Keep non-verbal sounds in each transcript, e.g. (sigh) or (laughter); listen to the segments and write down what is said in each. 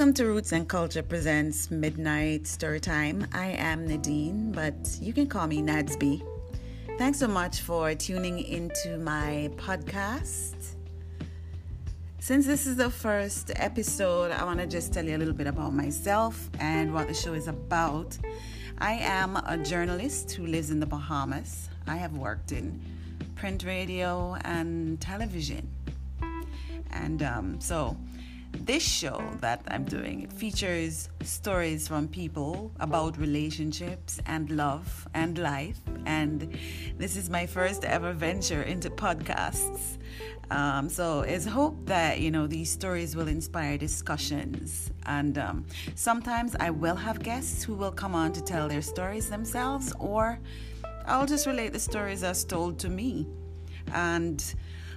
Welcome to Roots and Culture Presents Midnight Storytime. I am Nadine, but you can call me Nadsby. Thanks so much for tuning into my podcast. Since this is the first episode, I want to just tell you a little bit about myself and what the show is about. I am a journalist who lives in the Bahamas. I have worked in print radio and television. And um, so, this show that I'm doing it features stories from people about relationships and love and life. And this is my first ever venture into podcasts. Um, so it's hope that you know these stories will inspire discussions. And um, sometimes I will have guests who will come on to tell their stories themselves, or I'll just relate the stories as told to me. And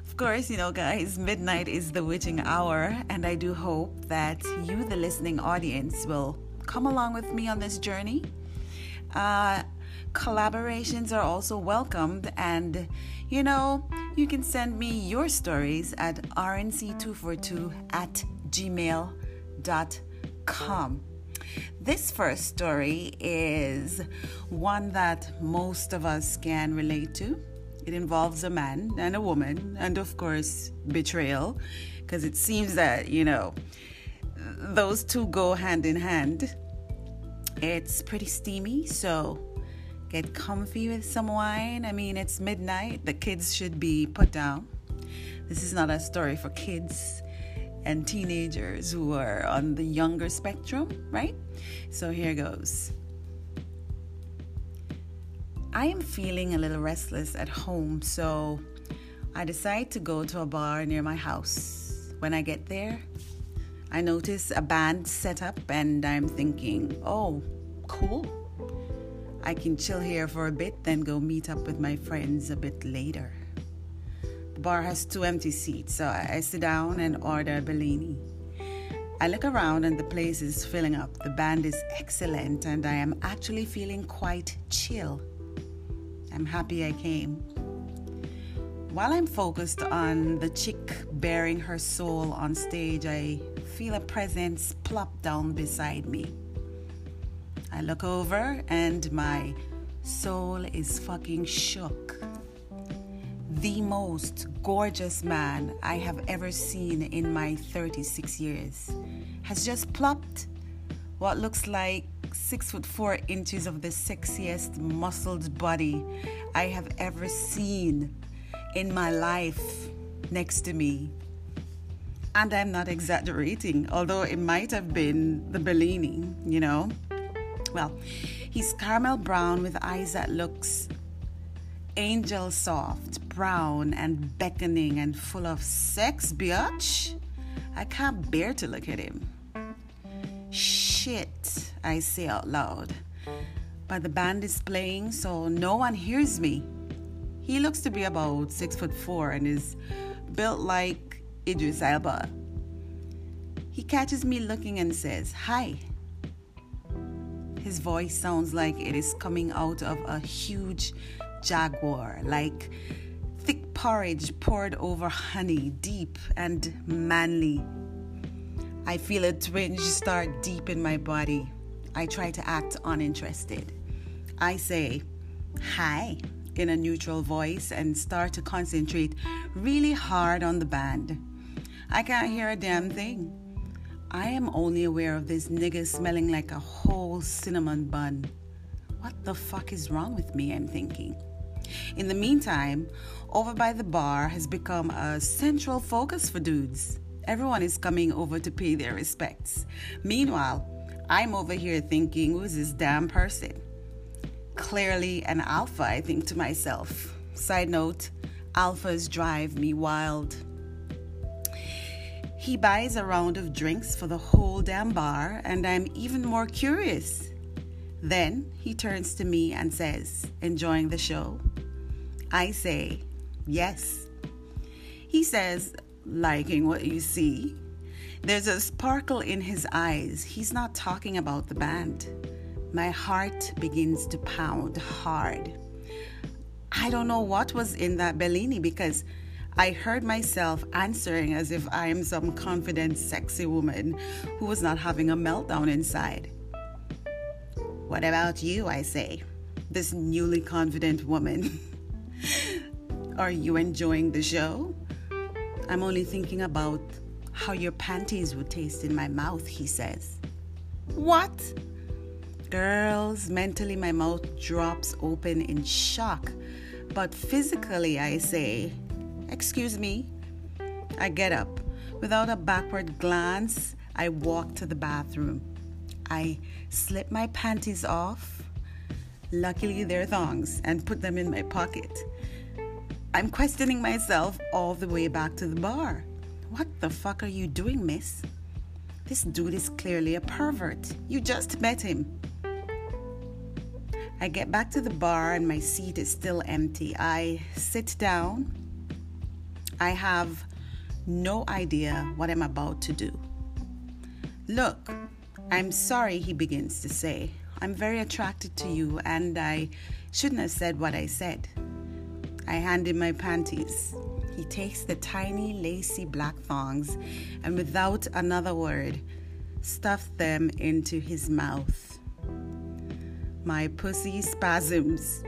of course, you know, guys, midnight is the witching hour, and I do hope that you, the listening audience, will come along with me on this journey. Uh, collaborations are also welcomed, and you know, you can send me your stories at rnc242 at gmail.com. This first story is one that most of us can relate to it involves a man and a woman, and of course, betrayal, because it seems that, you know, those two go hand in hand. It's pretty steamy, so get comfy with some wine. I mean, it's midnight, the kids should be put down. This is not a story for kids and teenagers who are on the younger spectrum, right? So here goes. I am feeling a little restless at home, so I decide to go to a bar near my house. When I get there, I notice a band set up and I'm thinking, oh, cool. I can chill here for a bit, then go meet up with my friends a bit later. The bar has two empty seats, so I sit down and order a Bellini. I look around and the place is filling up. The band is excellent and I am actually feeling quite chill. I'm happy I came. While I'm focused on the chick baring her soul on stage, I feel a presence plop down beside me. I look over and my soul is fucking shook. The most gorgeous man I have ever seen in my 36 years has just plopped what looks like six foot four inches of the sexiest muscled body I have ever seen in my life next to me. And I'm not exaggerating, although it might have been the Bellini, you know. Well, he's caramel brown with eyes that looks angel soft, brown and beckoning and full of sex, bitch. I can't bear to look at him. Shit, I say out loud. But the band is playing, so no one hears me. He looks to be about six foot four and is built like Idris Elba. He catches me looking and says, Hi. His voice sounds like it is coming out of a huge jaguar, like thick porridge poured over honey, deep and manly. I feel a twinge start deep in my body. I try to act uninterested. I say, Hi, in a neutral voice and start to concentrate really hard on the band. I can't hear a damn thing. I am only aware of this nigga smelling like a whole cinnamon bun. What the fuck is wrong with me? I'm thinking. In the meantime, over by the bar has become a central focus for dudes. Everyone is coming over to pay their respects. Meanwhile, I'm over here thinking, who's this damn person? Clearly an alpha, I think to myself. Side note, alphas drive me wild. He buys a round of drinks for the whole damn bar, and I'm even more curious. Then he turns to me and says, Enjoying the show? I say, Yes. He says, liking what you see. There's a sparkle in his eyes. He's not talking about the band. My heart begins to pound hard. I don't know what was in that Bellini because I heard myself answering as if I am some confident, sexy woman who was not having a meltdown inside. What about you? I say, this newly confident woman. (laughs) Are you enjoying the show? I'm only thinking about how your panties would taste in my mouth, he says. What? Girls, mentally my mouth drops open in shock, but physically I say, Excuse me. I get up. Without a backward glance, I walk to the bathroom. I slip my panties off. Luckily, they're thongs and put them in my pocket. I'm questioning myself all the way back to the bar. What the fuck are you doing, miss? This dude is clearly a pervert. You just met him. I get back to the bar and my seat is still empty. I sit down I have no idea what I'm about to do. Look, I'm sorry, he begins to say. I'm very attracted to you, and I shouldn't have said what I said. I hand him my panties. He takes the tiny, lacy black thongs and, without another word, stuffs them into his mouth. My pussy spasms.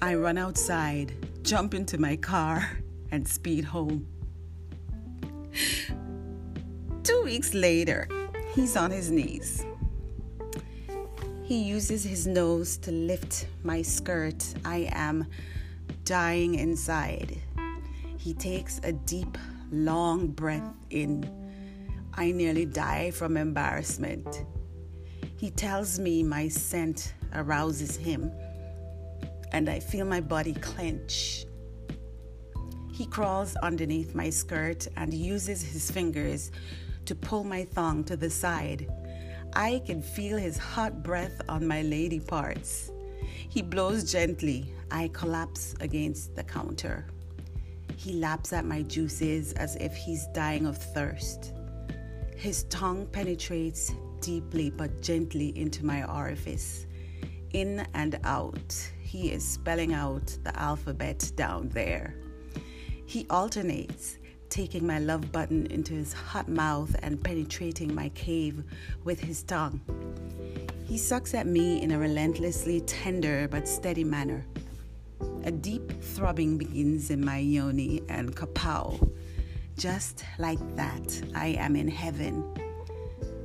I run outside jump into my car, and speed home. Two weeks later, he's on his knees. He uses his nose to lift my skirt. I am dying inside. He takes a deep, long breath in. I nearly die from embarrassment. He tells me my scent arouses him and I feel my body clench. He crawls underneath my skirt and uses his fingers to pull my thong to the side. I can feel his hot breath on my lady parts. He blows gently. I collapse against the counter. He laps at my juices as if he's dying of thirst. His tongue penetrates deeply but gently into my orifice, in and out he is spelling out the alphabet down there. He alternates, taking my love button into his hot mouth and penetrating my cave with his tongue. He sucks at me in a relentlessly tender but steady manner. A deep throbbing begins in my yoni and kapow. Just like that, I am in heaven.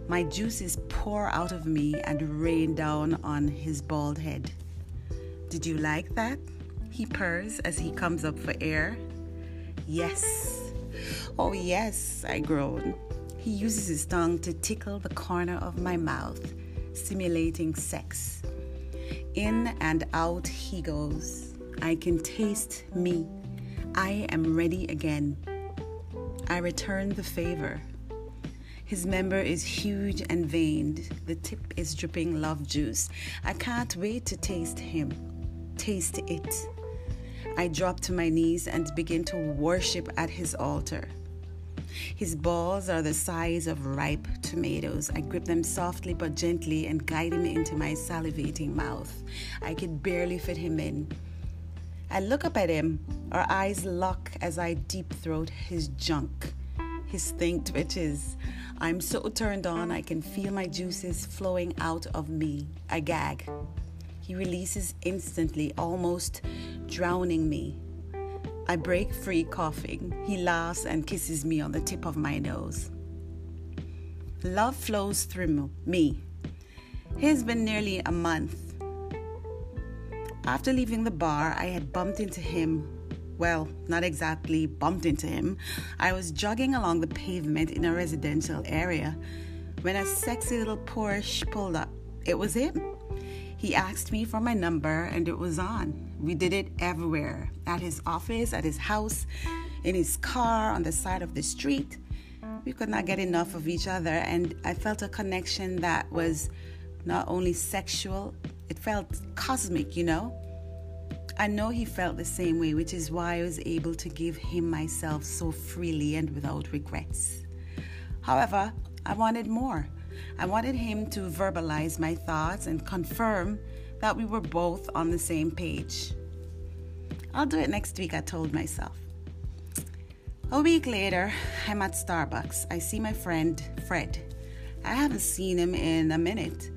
My juices pour out of me and rain down on his bald head. Did you like that? He purrs as he comes up for air. Yes. Oh, yes, I groan. He uses his tongue to tickle the corner of my mouth, simulating sex. In and out he goes. I can taste me. I am ready again. I return the favor. His member is huge and veined. The tip is dripping love juice. I can't wait to taste him taste it. I drop to my knees and begin to worship at his altar. His balls are the size of ripe tomatoes. I grip them softly but gently and guide him into my salivating mouth. I could barely fit him in. I look up at him. Our eyes lock as I deep throat his junk. His thing twitches. I'm so turned on, I can feel my juices flowing out of me. I gag. He releases instantly, almost drowning me. I break free coughing. He laughs and kisses me on the tip of my nose. Love flows through me. It has been nearly a month. After leaving the bar, I had bumped into him. Well, not exactly bumped into him. I was jogging along the pavement in a residential area when a sexy little Porsche pulled up. It was him. He asked me for my number and it was on. We did it everywhere at his office, at his house, in his car, on the side of the street. We could not get enough of each other, and I felt a connection that was not only sexual, it felt cosmic, you know? I know he felt the same way, which is why I was able to give him myself so freely and without regrets. However, I wanted more. I wanted him to verbalize my thoughts and confirm that we were both on the same page. I'll do it next week, I told myself. A week later, I'm at Starbucks. I see my friend Fred. I haven't seen him in a minute.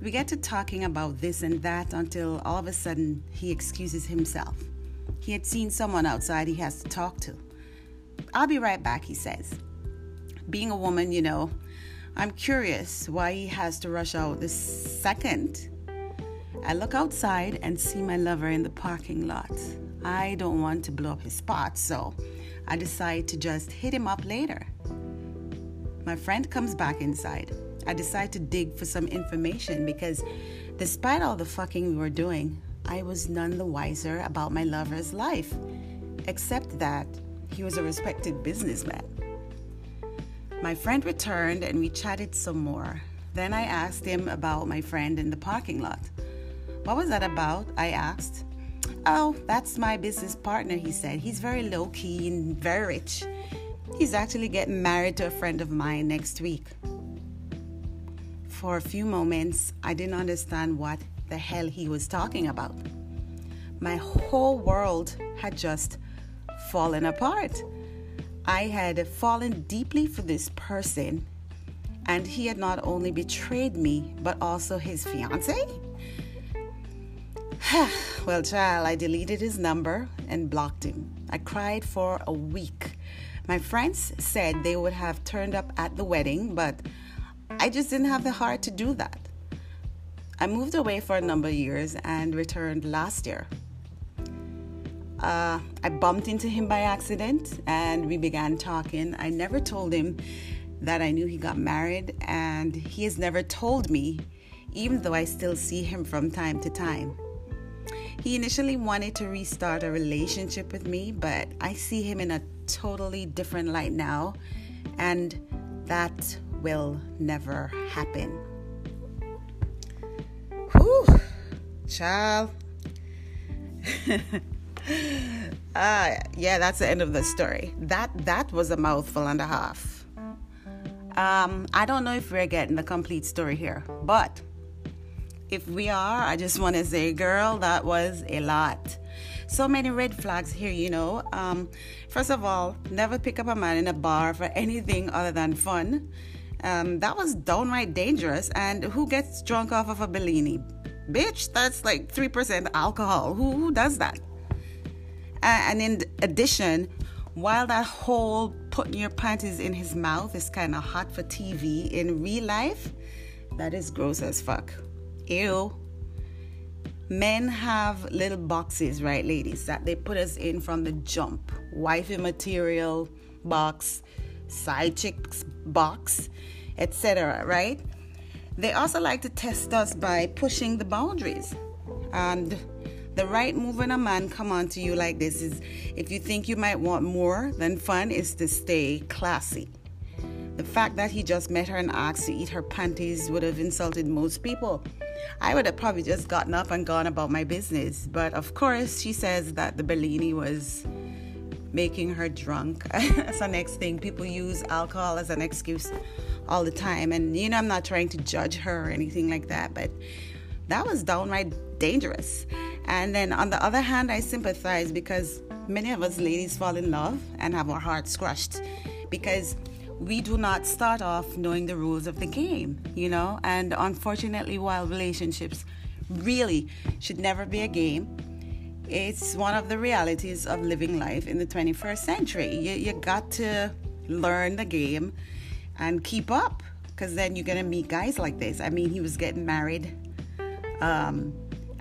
We get to talking about this and that until all of a sudden he excuses himself. He had seen someone outside he has to talk to. I'll be right back, he says. Being a woman, you know, I'm curious why he has to rush out this second. I look outside and see my lover in the parking lot. I don't want to blow up his spot, so I decide to just hit him up later. My friend comes back inside. I decide to dig for some information because despite all the fucking we were doing, I was none the wiser about my lover's life, except that he was a respected businessman. My friend returned and we chatted some more. Then I asked him about my friend in the parking lot. What was that about? I asked. Oh, that's my business partner, he said. He's very low key and very rich. He's actually getting married to a friend of mine next week. For a few moments, I didn't understand what the hell he was talking about. My whole world had just fallen apart. I had fallen deeply for this person, and he had not only betrayed me, but also his fiance. (sighs) well, child, I deleted his number and blocked him. I cried for a week. My friends said they would have turned up at the wedding, but I just didn't have the heart to do that. I moved away for a number of years and returned last year. Uh, I bumped into him by accident and we began talking. I never told him that I knew he got married, and he has never told me, even though I still see him from time to time. He initially wanted to restart a relationship with me, but I see him in a totally different light now, and that will never happen. Whew, child. (laughs) ah, yeah, that's the end of the story. That that was a mouthful and a half. Um, I don't know if we're getting the complete story here, but if we are, I just want to say, girl, that was a lot. So many red flags here, you know. Um, first of all, never pick up a man in a bar for anything other than fun. Um, that was downright dangerous. And who gets drunk off of a Bellini? Bitch, that's like 3% alcohol. Who, who does that? And in addition, while that whole putting your panties in his mouth is kind of hot for TV, in real life, that is gross as fuck. Ew. Men have little boxes, right, ladies, that they put us in from the jump. Wifey material box, side chicks box, etc., right? They also like to test us by pushing the boundaries. And the right move when a man come on to you like this is if you think you might want more than fun is to stay classy. The fact that he just met her and asked to eat her panties would have insulted most people. I would have probably just gotten up and gone about my business. But of course, she says that the Bellini was making her drunk. (laughs) That's the next thing. People use alcohol as an excuse all the time. And, you know, I'm not trying to judge her or anything like that, but that was downright dangerous. And then on the other hand, I sympathize because many of us ladies fall in love and have our hearts crushed because we do not start off knowing the rules of the game, you know? And unfortunately, while relationships really should never be a game, it's one of the realities of living life in the 21st century. You, you got to learn the game and keep up because then you're going to meet guys like this. I mean, he was getting married um,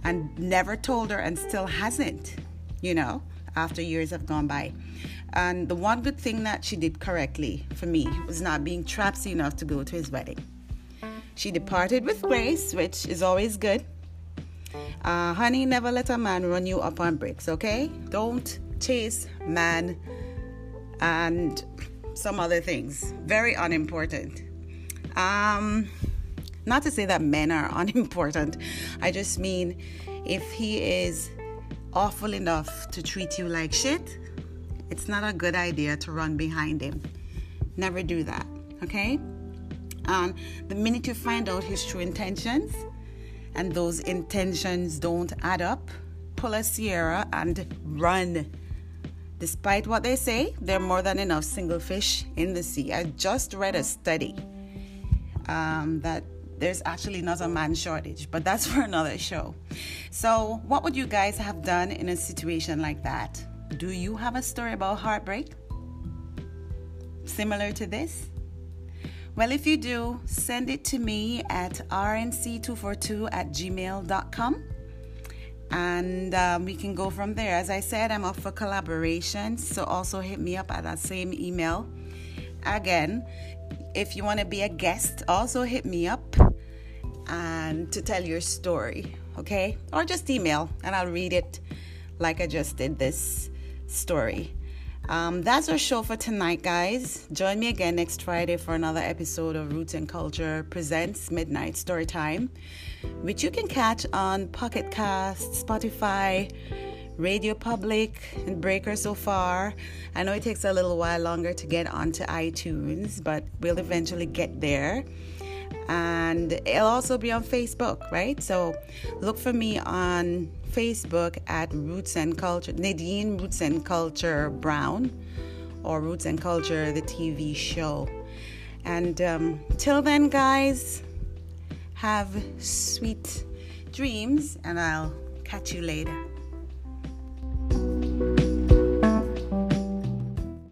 and never told her and still hasn't, you know, after years have gone by. And the one good thing that she did correctly for me was not being trapsy enough to go to his wedding. She departed with grace, which is always good. Uh, honey, never let a man run you up on bricks, okay? Don't chase man and some other things. Very unimportant. Um, not to say that men are (laughs) unimportant. I just mean if he is awful enough to treat you like shit, it's not a good idea to run behind him. Never do that, okay? And the minute you find out his true intentions and those intentions don't add up, pull a Sierra and run. Despite what they say, there are more than enough single fish in the sea. I just read a study um, that there's actually not a man shortage, but that's (laughs) for another show. So, what would you guys have done in a situation like that? Do you have a story about heartbreak? Similar to this? Well, if you do, send it to me at rnc242 at gmail.com and um, we can go from there. As I said, I'm up for collaboration, so also hit me up at that same email. Again, if you want to be a guest, also hit me up and to tell your story, okay? Or just email and I'll read it like I just did this story. Um, that's our show for tonight, guys. Join me again next Friday for another episode of Roots and Culture Presents Midnight Story Time, which you can catch on Pocket Cast, Spotify, Radio Public, and Breaker so far. I know it takes a little while longer to get onto iTunes, but we'll eventually get there. And it'll also be on Facebook, right? So look for me on Facebook at Roots and Culture, Nadine Roots and Culture Brown, or Roots and Culture, the TV show. And um, till then, guys, have sweet dreams, and I'll catch you later.